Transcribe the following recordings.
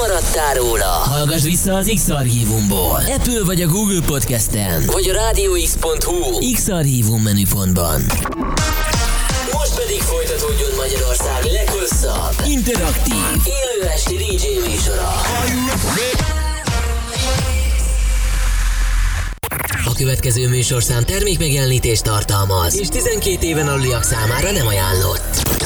Maradtál róla? Hallgass vissza az X-Archívumból. Apple vagy a Google Podcasten. Vagy a rádióx.hu X-Archívum menüpontban. Most pedig folytatódjon Magyarország leghosszabb, interaktív, élő esti DJ műsora. A következő műsorszám termékmegjelenítést tartalmaz, és 12 éven aluliak számára nem ajánlott.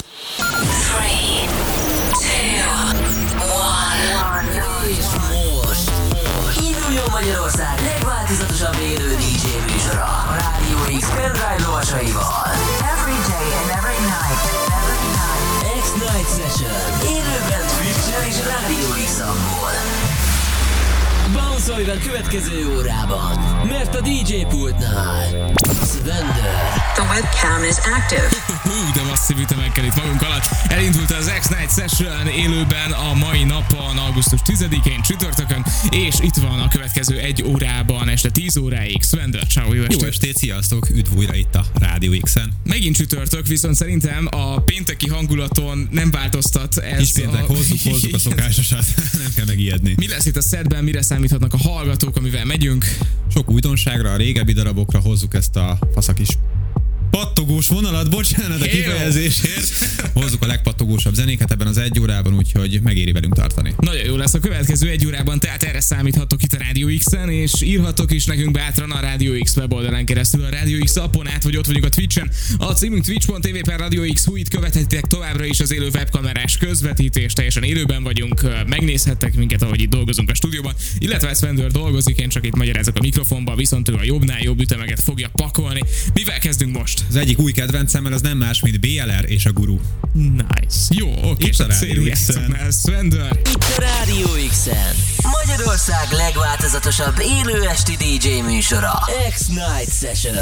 A következő órában, mert a DJ pultnál Svender, The webcam is active. Hú, de masszív ütemekkel itt magunk alatt. Elindult az X-Night Session élőben a mai napon, augusztus 10-én, csütörtökön, és itt van a következő egy órában, este 10 óráig. Svender, ciao, jó Jó estét! estét, sziasztok! Üdv újra itt a Rádió X-en. Megint csütörtök, viszont szerintem a pénteki hangulaton nem változtat ez Kis péntek, a... hozzuk, hozzuk a szokásosat, nem kell megijedni. Mi lesz itt a szedben, mire számíthatnak a hallgatók, amivel megyünk? Sok újdonságra, a régebbi darabokra hozzuk ezt a faszakis pattogós vonalat, bocsánat a kifejezésért. Hozzuk a legpattogósabb zenéket ebben az egy órában, úgyhogy megéri velünk tartani. Nagyon jó lesz a következő egy órában, tehát erre számíthatok itt a Rádió X-en, és írhatok is nekünk bátran a Rádió X weboldalán keresztül, a Rádió X appon át, vagy ott vagyunk a Twitch-en. A címünk twitch.tv per Rádió X, hú, itt követhetitek továbbra is az élő webkamerás közvetítést, teljesen élőben vagyunk, megnézhettek minket, ahogy itt dolgozunk a stúdióban, illetve Svendor dolgozik, én csak itt magyarázok a mikrofonba, viszont ő a jobbnál jobb ütemeket fogja pakolni. Mivel kezdünk most? Az egyik új kedvencemmel az nem más, mint BLR és a Guru. Nice. Jó, oké, Itt és a Rádió. Svendor, itt a Rádió X-en. Magyarország legváltozatosabb élő esti DJ műsora. X-Night Session.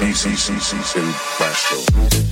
Easy, easy, easy, easy,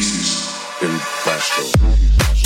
Macy's in Glasgow.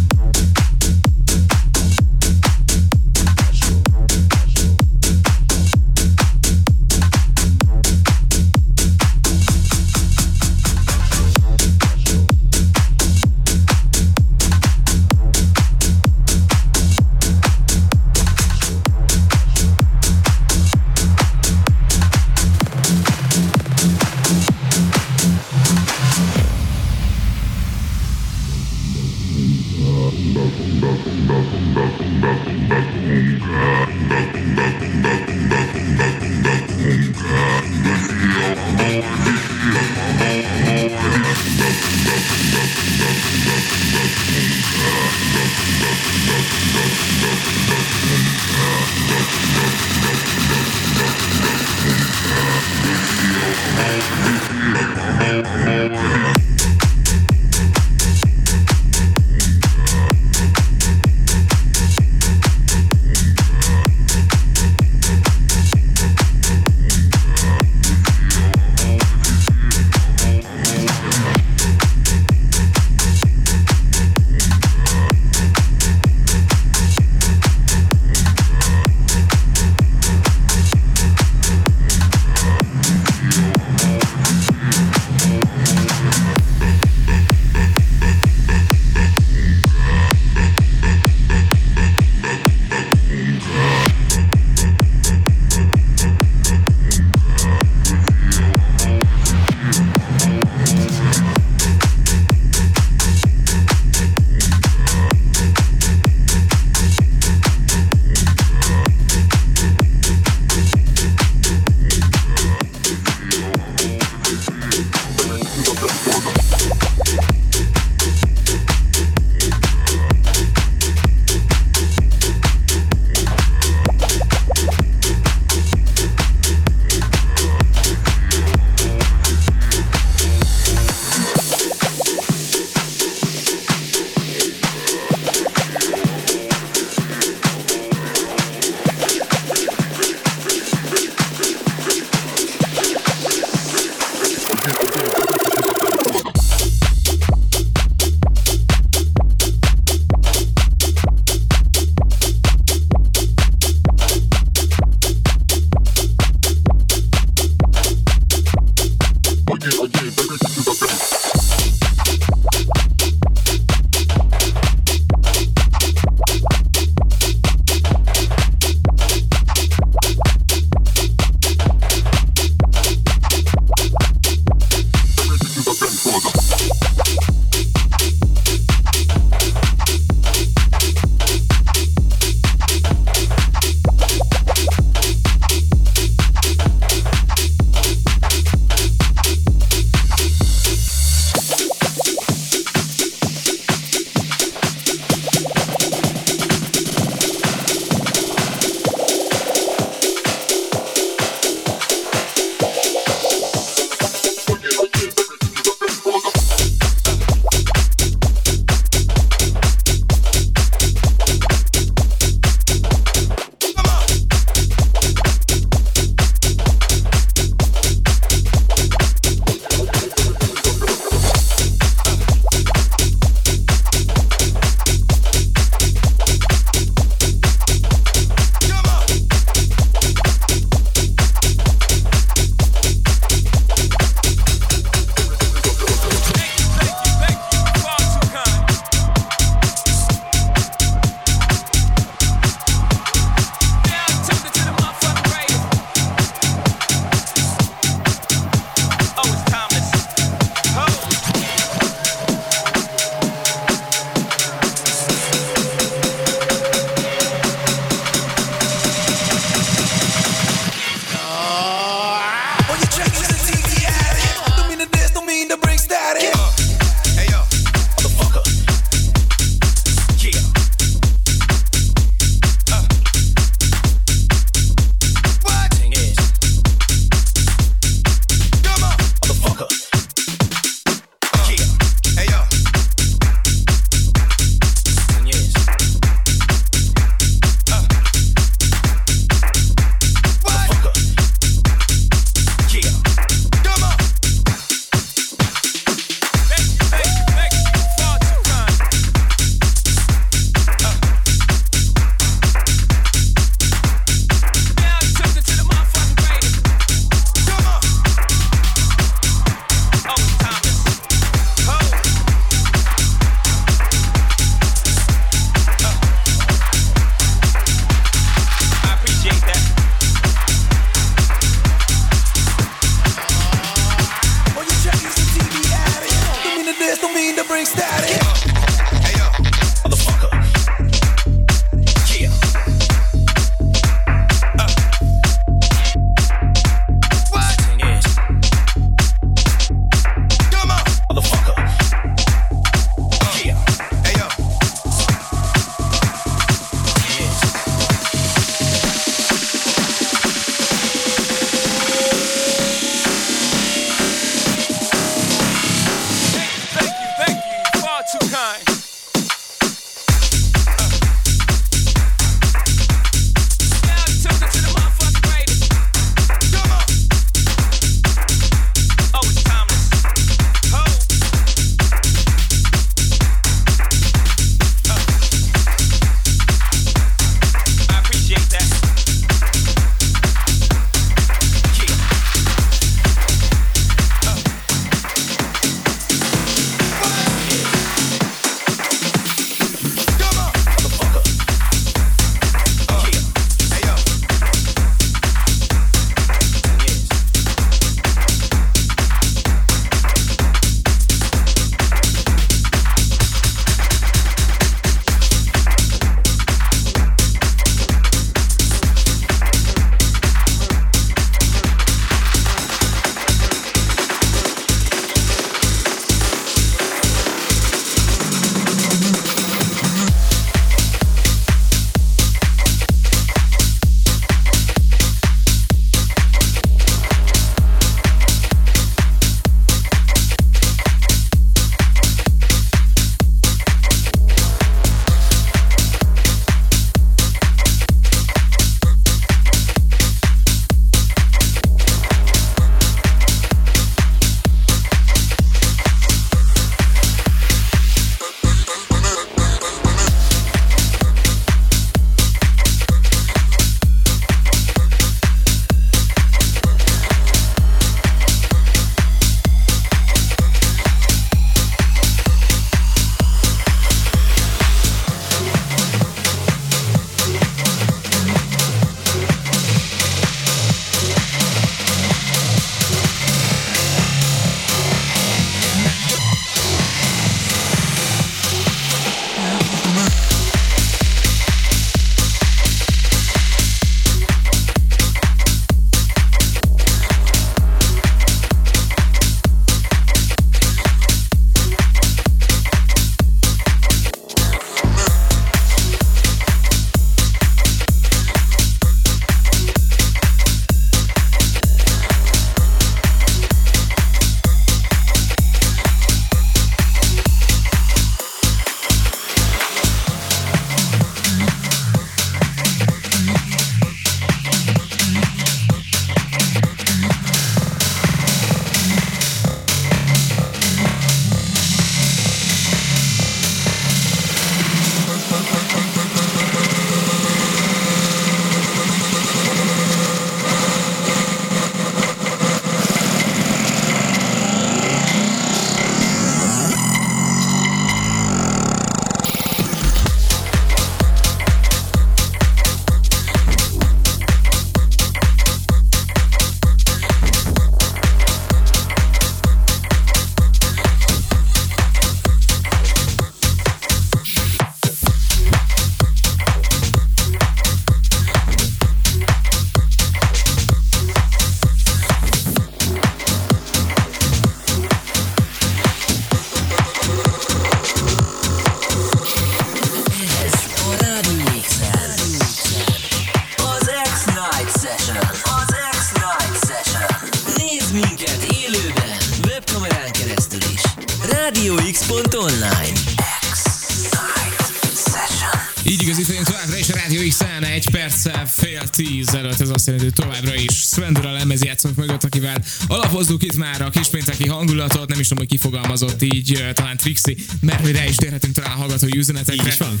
nem is tudom, hogy kifogalmazott így, talán Trixi, mert hogy rá is térhetünk talán a hallgatói üzenetekre. Így is van.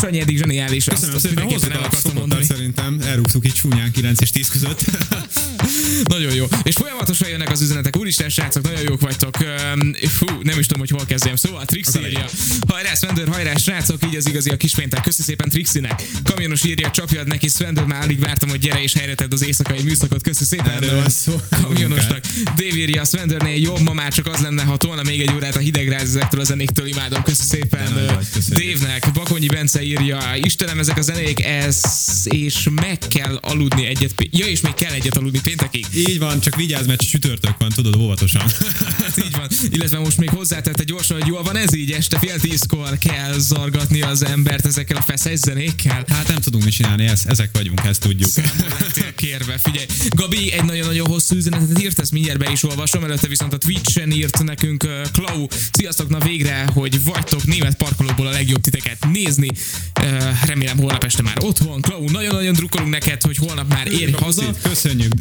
Sanyi eddig zseniális. Köszönöm azt, szépen, hozzuk el mondani. Szerintem elrúgtuk így csúnyán 9 és 10 között. Nagyon jó. És folyamatosan jönnek az üzenetek. Úristen, srácok, nagyon jók vagytok. Fú, nem is tudom, hogy hol kezdjem. Szóval Trix írja. Hajrá, Svendőr, hajrá, srácok, így az igazi a kispéntek. Köszi szépen Trixinek. Kamionos írja, csapjad neki, Svendőr, már alig vártam, hogy gyere és helyreted az éjszakai műszakot. Köszi szépen. Erről van szó. Kamionosnak. Dave írja, Svendőrnél jobb, ma már csak az lenne, ha tolna még egy órát a hidegráz ezektől a zenéktől. Imádom. Köszi szépen Dévnek. Bakonyi Bence írja, Istenem, ezek a zenék, ez és meg kell aludni egyet. Ja, és még kell egyet aludni péntek péntekig. Így van, csak vigyázz, mert csütörtök van, tudod, óvatosan. Hát így van. Illetve most még hozzátette gyorsan, hogy jól van ez így, este fél tízkor kell zargatni az embert ezekkel a feszes zenékkel. Hát nem tudunk mit csinálni, ez, ezek vagyunk, ezt tudjuk. Lettél kérve, figyelj. Gabi egy nagyon-nagyon hosszú üzenetet írt, ezt mindjárt be is olvasom, előtte viszont a Twitch-en írt nekünk uh, Klau. Sziasztok, na végre, hogy vagytok német parkolóból a legjobb titeket nézni. Uh, remélem holnap este már otthon. Klau, nagyon-nagyon drukkolunk neked, hogy holnap már érj haza. Köszönjük,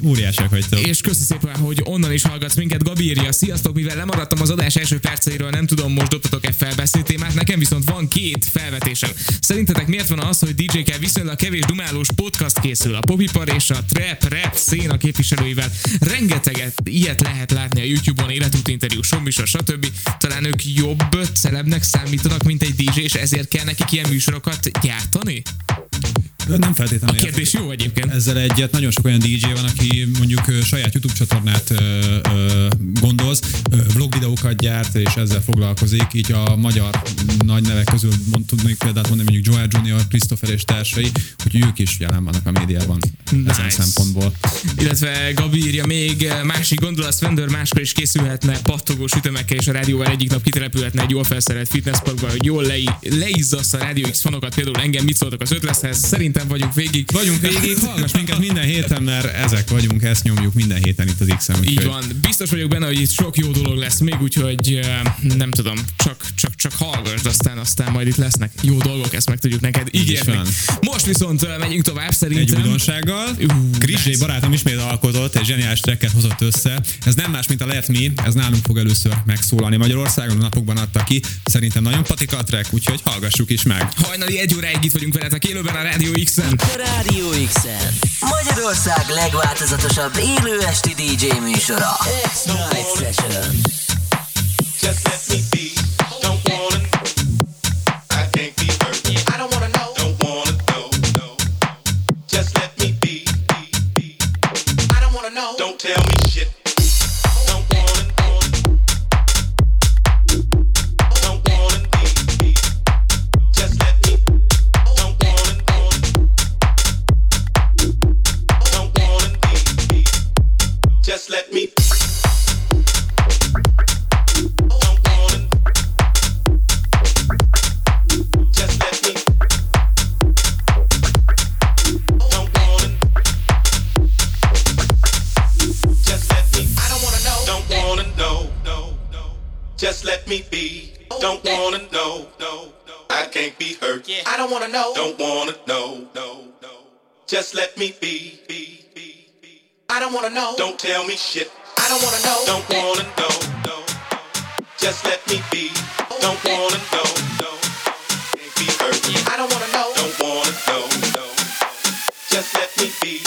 vagytok. És köszi szépen, hogy onnan is hallgatsz minket. Gabi írja, sziasztok, mivel lemaradtam az adás első perceiről, nem tudom, most dobtatok-e felbeszéd témát, nekem viszont van két felvetésem. Szerintetek miért van az, hogy DJ-kkel viszonylag kevés dumálós podcast készül? A popipar és a trap, rap széna képviselőivel rengeteget ilyet lehet látni a YouTube-on, életút interjú, sombisor, stb. Talán ők jobb celebnek számítanak, mint egy DJ, és ezért kell nekik ilyen műsorokat gyártani? Nem A feltétlenül kérdés jó egyébként. Ezzel egyet nagyon sok olyan DJ van, aki mondjuk saját YouTube csatornát gondoz, vlog videókat gyárt, és ezzel foglalkozik. Így a magyar nagy nevek közül mond, tudnék példát mondani, mondjuk Joel Junior, Christopher és társai, hogy ők is jelen vannak a médiában ezen Nice. szempontból. Illetve Gabi írja még, másik gondolat, Svendor máskor is készülhetne pattogós ütemekkel, és a rádióval egyik nap kitelepülhetne egy jól felszerelt fitnessparkba, hogy jól lei, leizzasz a Rádió X fanokat, például engem mit szóltak az ötlethez, szerintem vagyunk végig. Vagyunk végig, hallgass minket minden héten, mert ezek vagyunk, ezt nyomjuk minden héten itt az X-en. Így úgyhogy- van. Biztos vagyok benne, hogy itt sok jó dolog lesz még, úgyhogy nem tudom, csak, csak, csak hallgassd, aztán, aztán majd itt lesznek jó dolgok, ezt meg tudjuk neked ígérni. Most viszont megyünk tovább egy szerintem. újdonsággal. Ú, Krisé nice. barátom ismét alkotott, egy zseniális tracket hozott össze. Ez nem más, mint a Let Me, ez nálunk fog először megszólalni Magyarországon, a napokban adta ki. Szerintem nagyon patika a track, úgyhogy hallgassuk is meg. Hajnali egy óráig itt vagyunk veletek élőben a Rádió X-en. Rádió X-en. Magyarország legváltozatosabb élő esti DJ műsora. X-Night Session. Just let me be. Don't wanna know. Don't wanna know. No, no. Just let me be. Be. Be. Be. I don't wanna know. Don't tell me shit. I don't wanna know. Don't wanna know. No. Just let me be. Don't wanna know. No. Can't be hurt. I don't wanna know. Don't wanna know. No. Just let me be.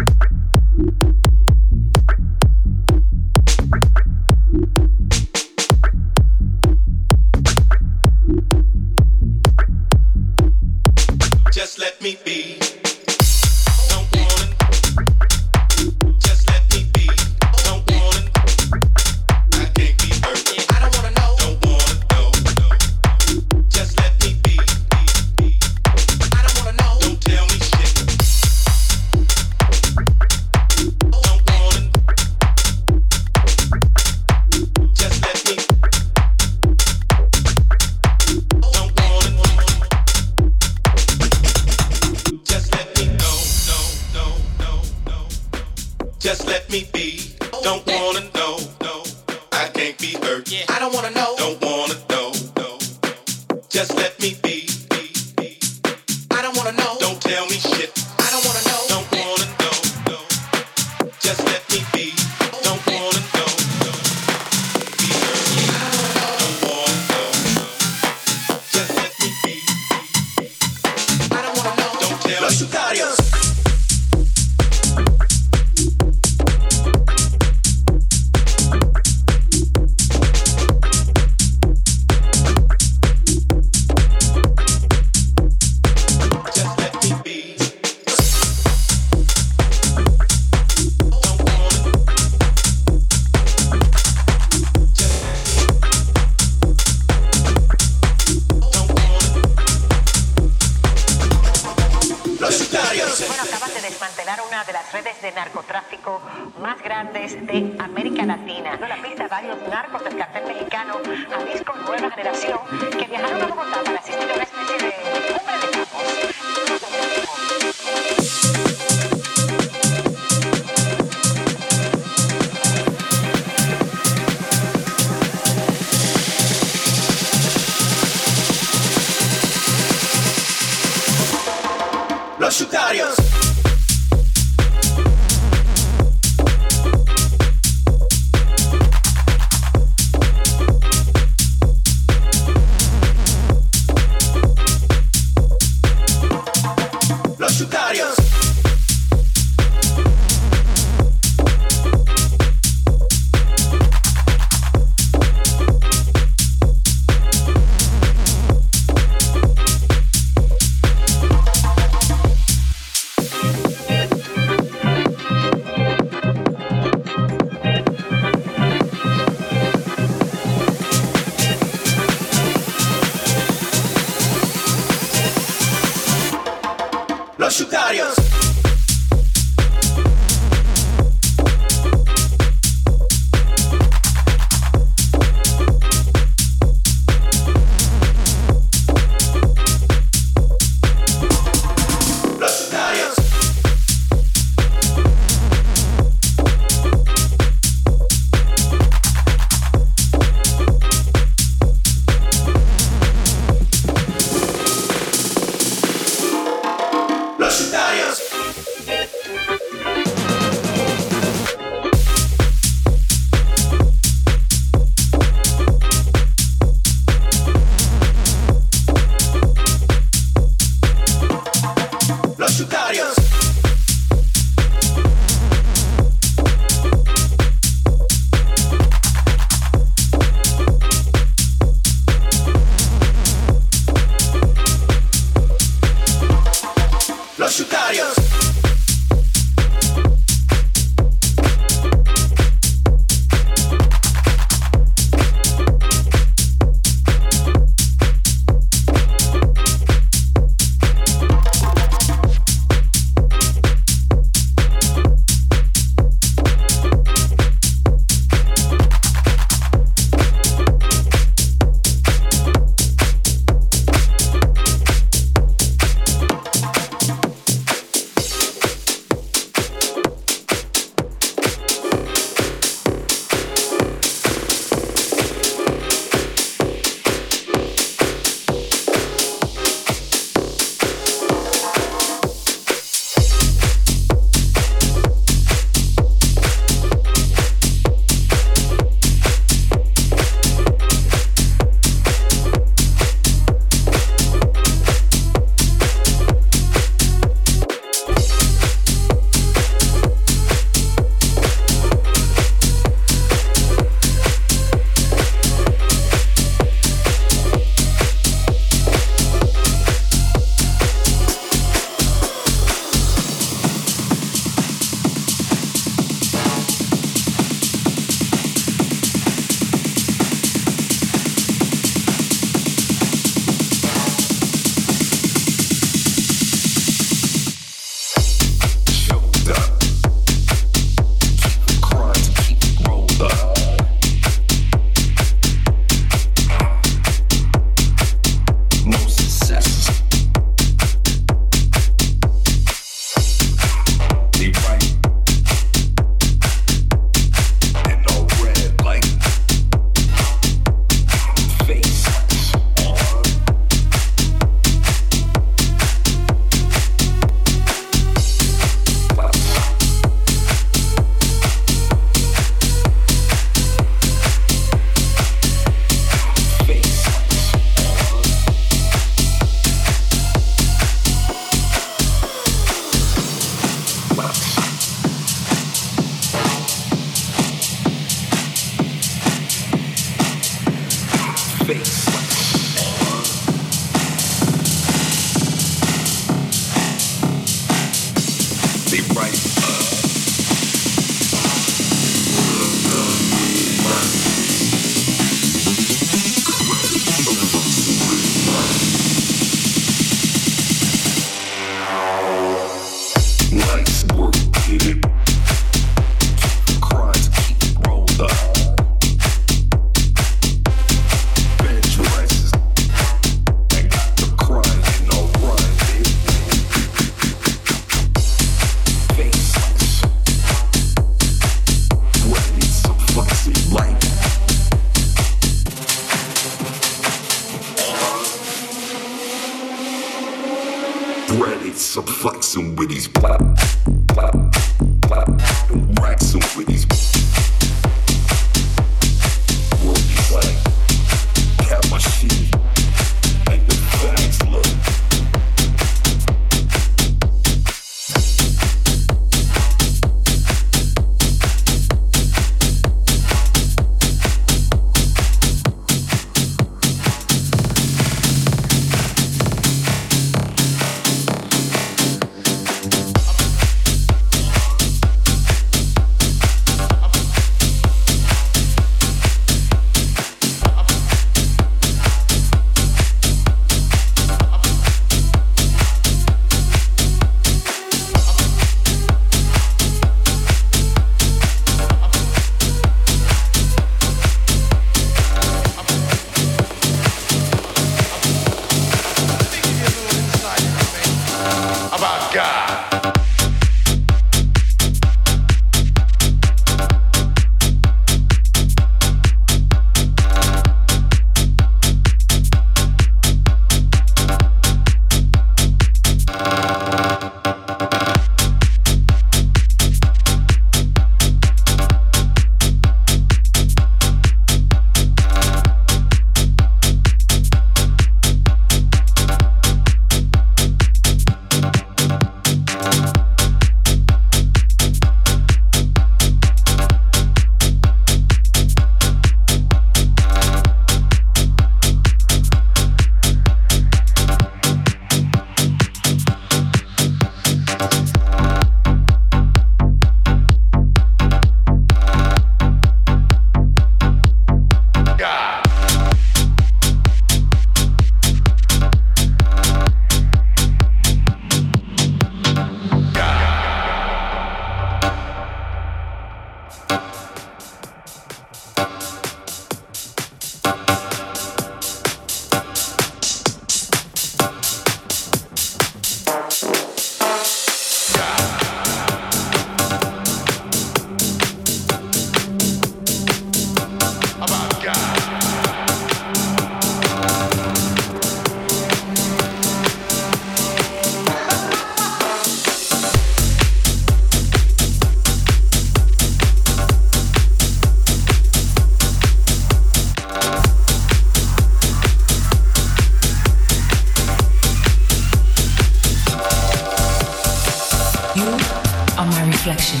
reflection.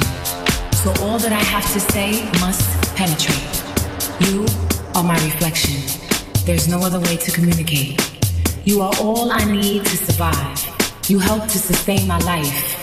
So all that I have to say must penetrate. You are my reflection. There's no other way to communicate. You are all I need to survive. You help to sustain my life.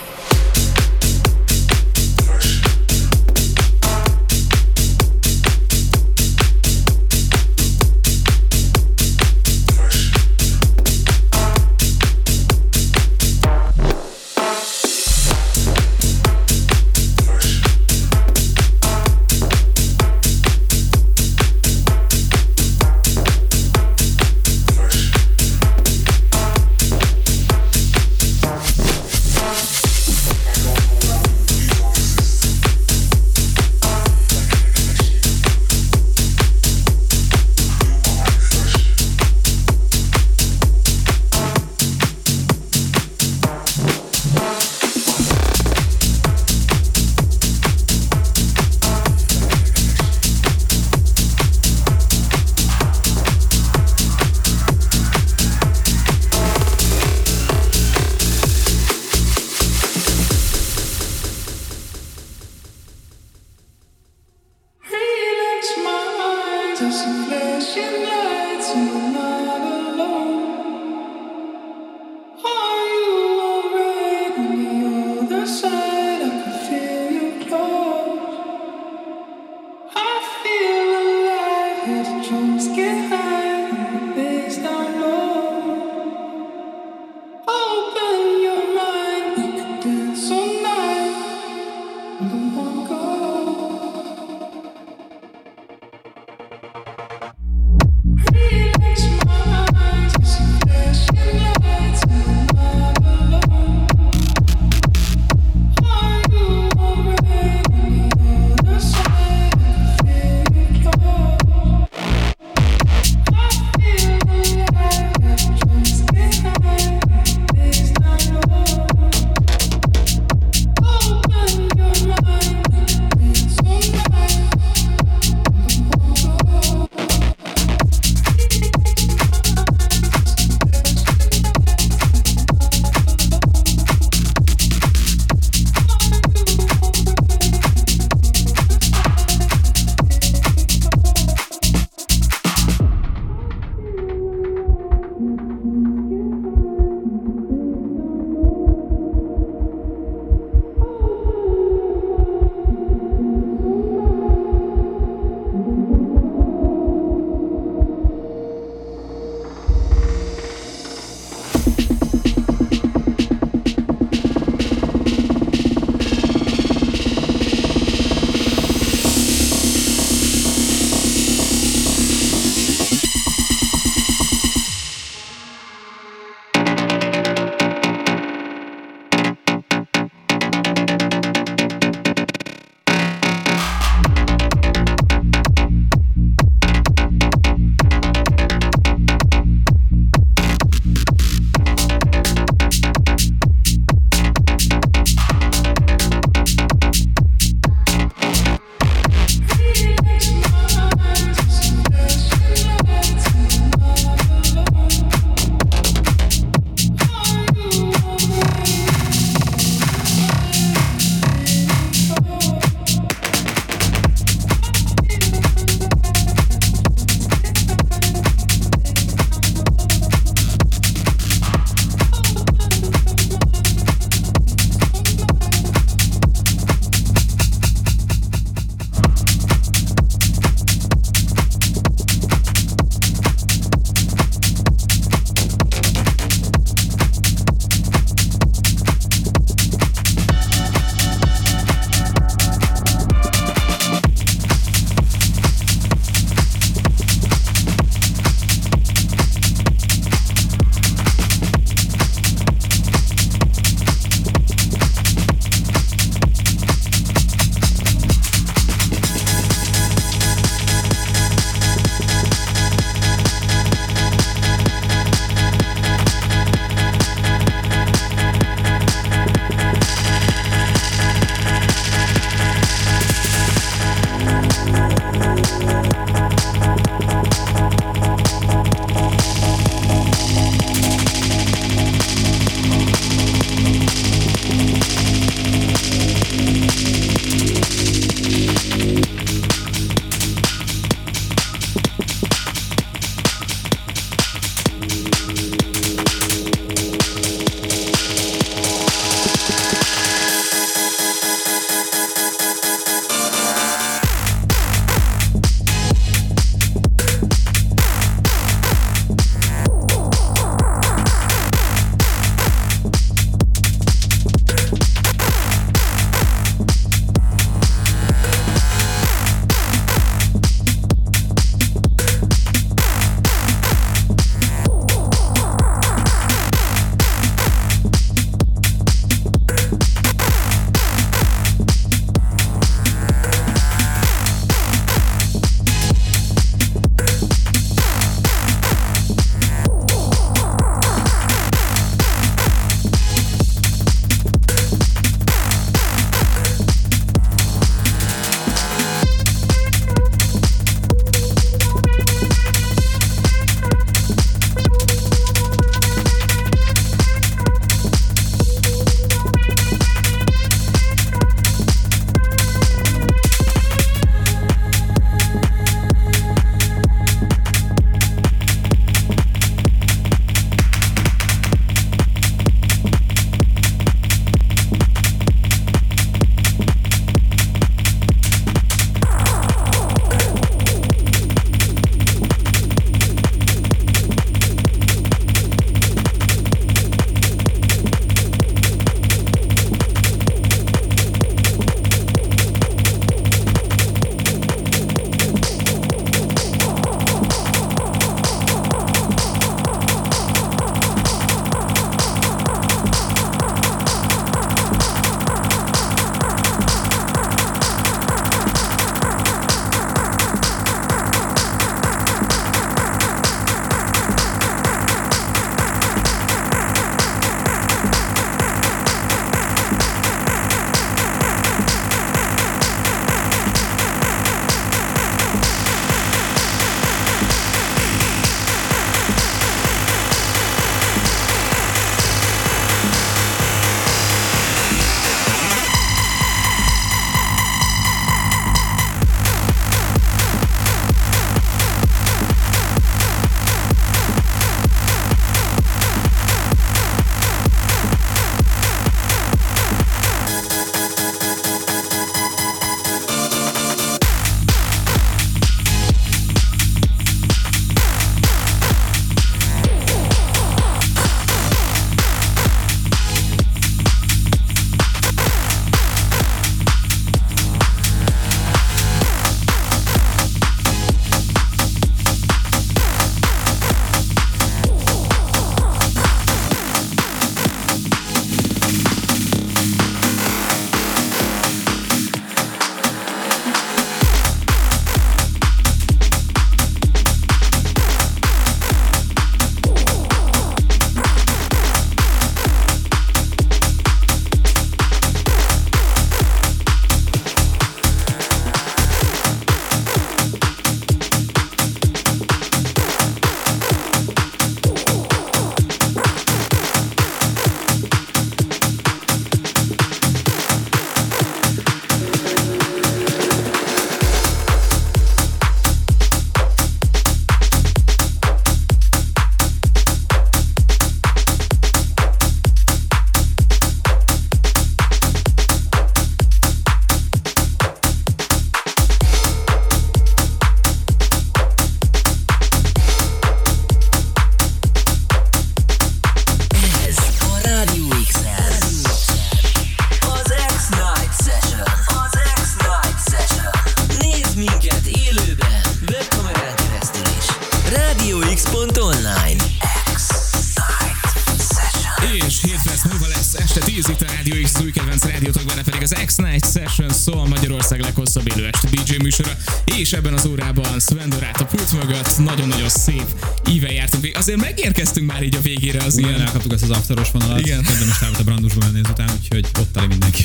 Night Session szól Magyarország leghosszabb élő esti DJ műsora, és ebben az órában Sven Dorát a pult mögött nagyon-nagyon szép íven jártunk. Azért megérkeztünk már így a végére az Igen, ilyen elkaptuk ezt az afteros vonalat. Igen. Kedden is a Brandusba menni ezután, úgyhogy ott tali mindenki.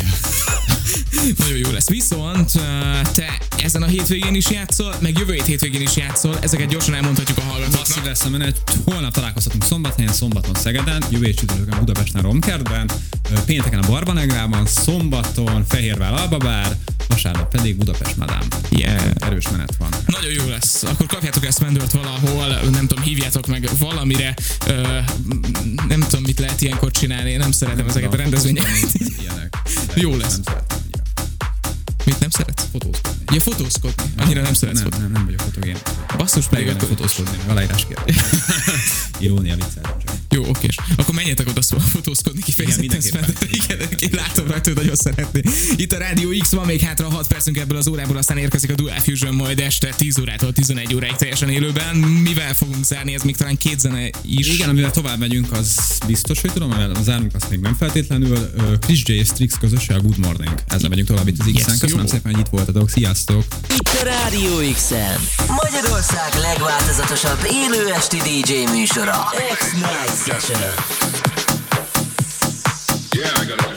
Nagyon jó lesz. Viszont te ezen a hétvégén is játszol, meg jövő hét hétvégén is játszol, ezeket gyorsan elmondhatjuk a Masszív hallgatóknak. lesz a menet. Holnap találkozhatunk szombathelyen, szombaton Szegeden, jövő hét csütörtökön Budapesten Romkertben, pénteken a Barbanegrában, szombaton Fehérvár Albabár, vasárnap pedig Budapest Madám. Yeah. Erős menet van. Nagyon jó lesz. Akkor kapjátok ezt Mendört valahol, nem tudom, hívjátok meg valamire. Ö, nem tudom, mit lehet ilyenkor csinálni. Én nem szeretem ezeket a rendezvényeket. Ilyenek. Jó lesz. Szeretsz? Fotózkodni. Ja, fotózkodni. Annyira nem szeretsz Nem, nem, nem vagyok fotogén. Basszus pedig akkor... fotózkodni, aláírás kérdés. Irónia viccelem csak. Jó, okés. Akkor menjetek oda szóval fotózkodni kifejezetten. Igen. Igen, én látom rajta, hogy nagyon szeretné. Itt a Rádió X van még hátra 6 percünk ebből az órából, aztán érkezik a Dual Fusion majd este 10 órától 11 óráig teljesen élőben. Mivel fogunk zárni? Ez még talán két zene is. Igen, amivel tovább megyünk, az biztos, hogy tudom, amivel zárunk, azt még nem feltétlenül. Chris J. Strix közösség Good Morning. Ezzel megyünk tovább itt az X-en. Yes, Köszönöm jó. szépen, hogy itt voltatok. Sziasztok! Itt a Rádió X-en. Magyarország legváltozatosabb élő esti DJ műsora. X-Night Session. Yeah, I got a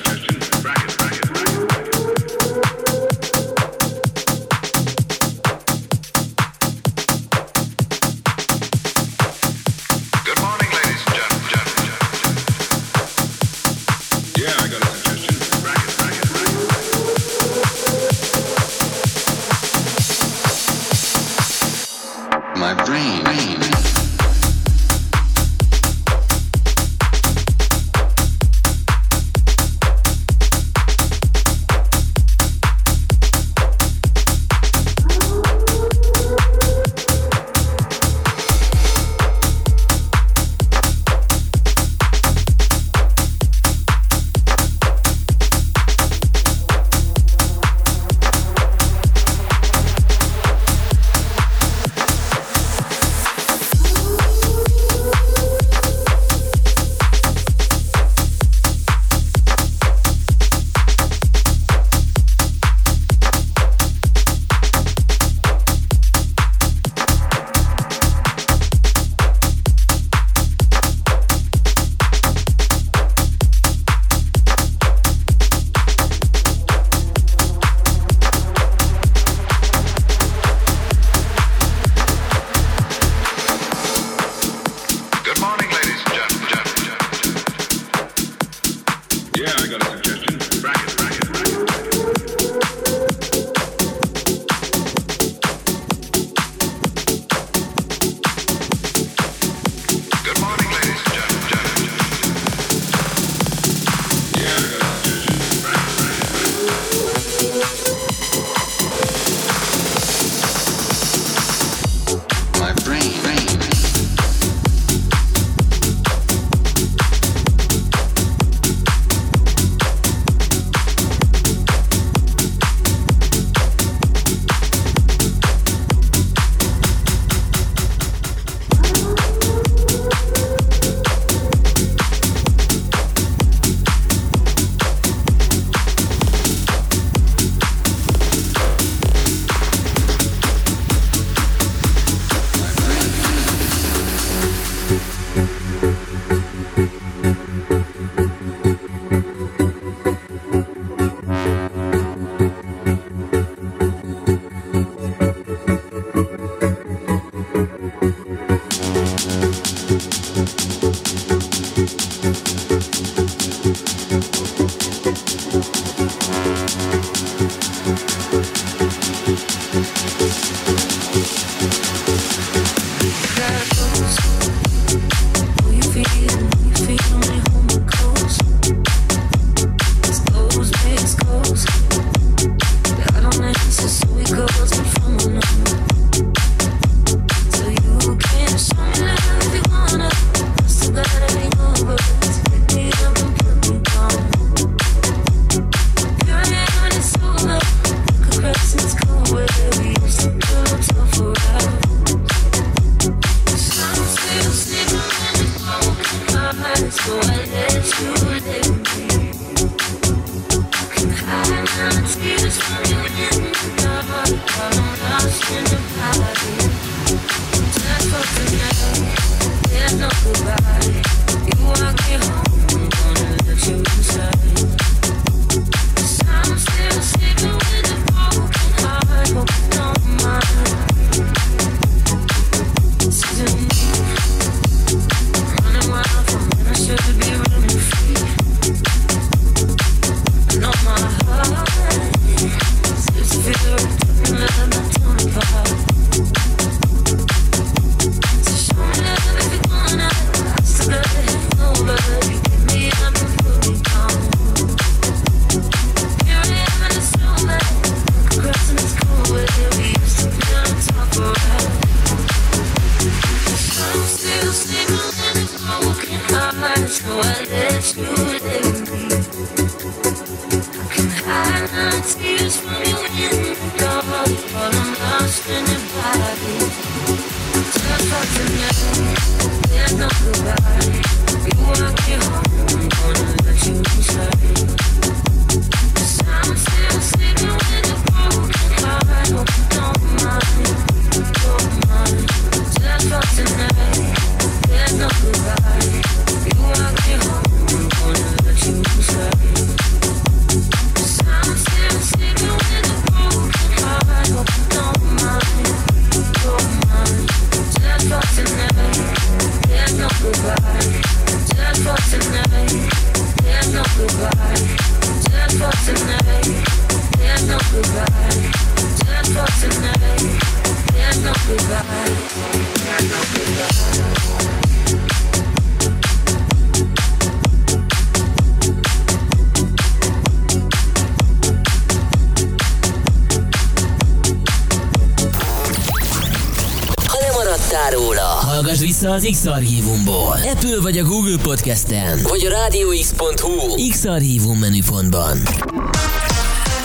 az X-Archívumból. Apple vagy a Google Podcast-en, vagy a rádióx.hu X-Archívum menüpontban.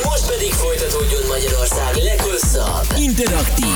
Most pedig folytatódjon Magyarország leghosszabb, interaktív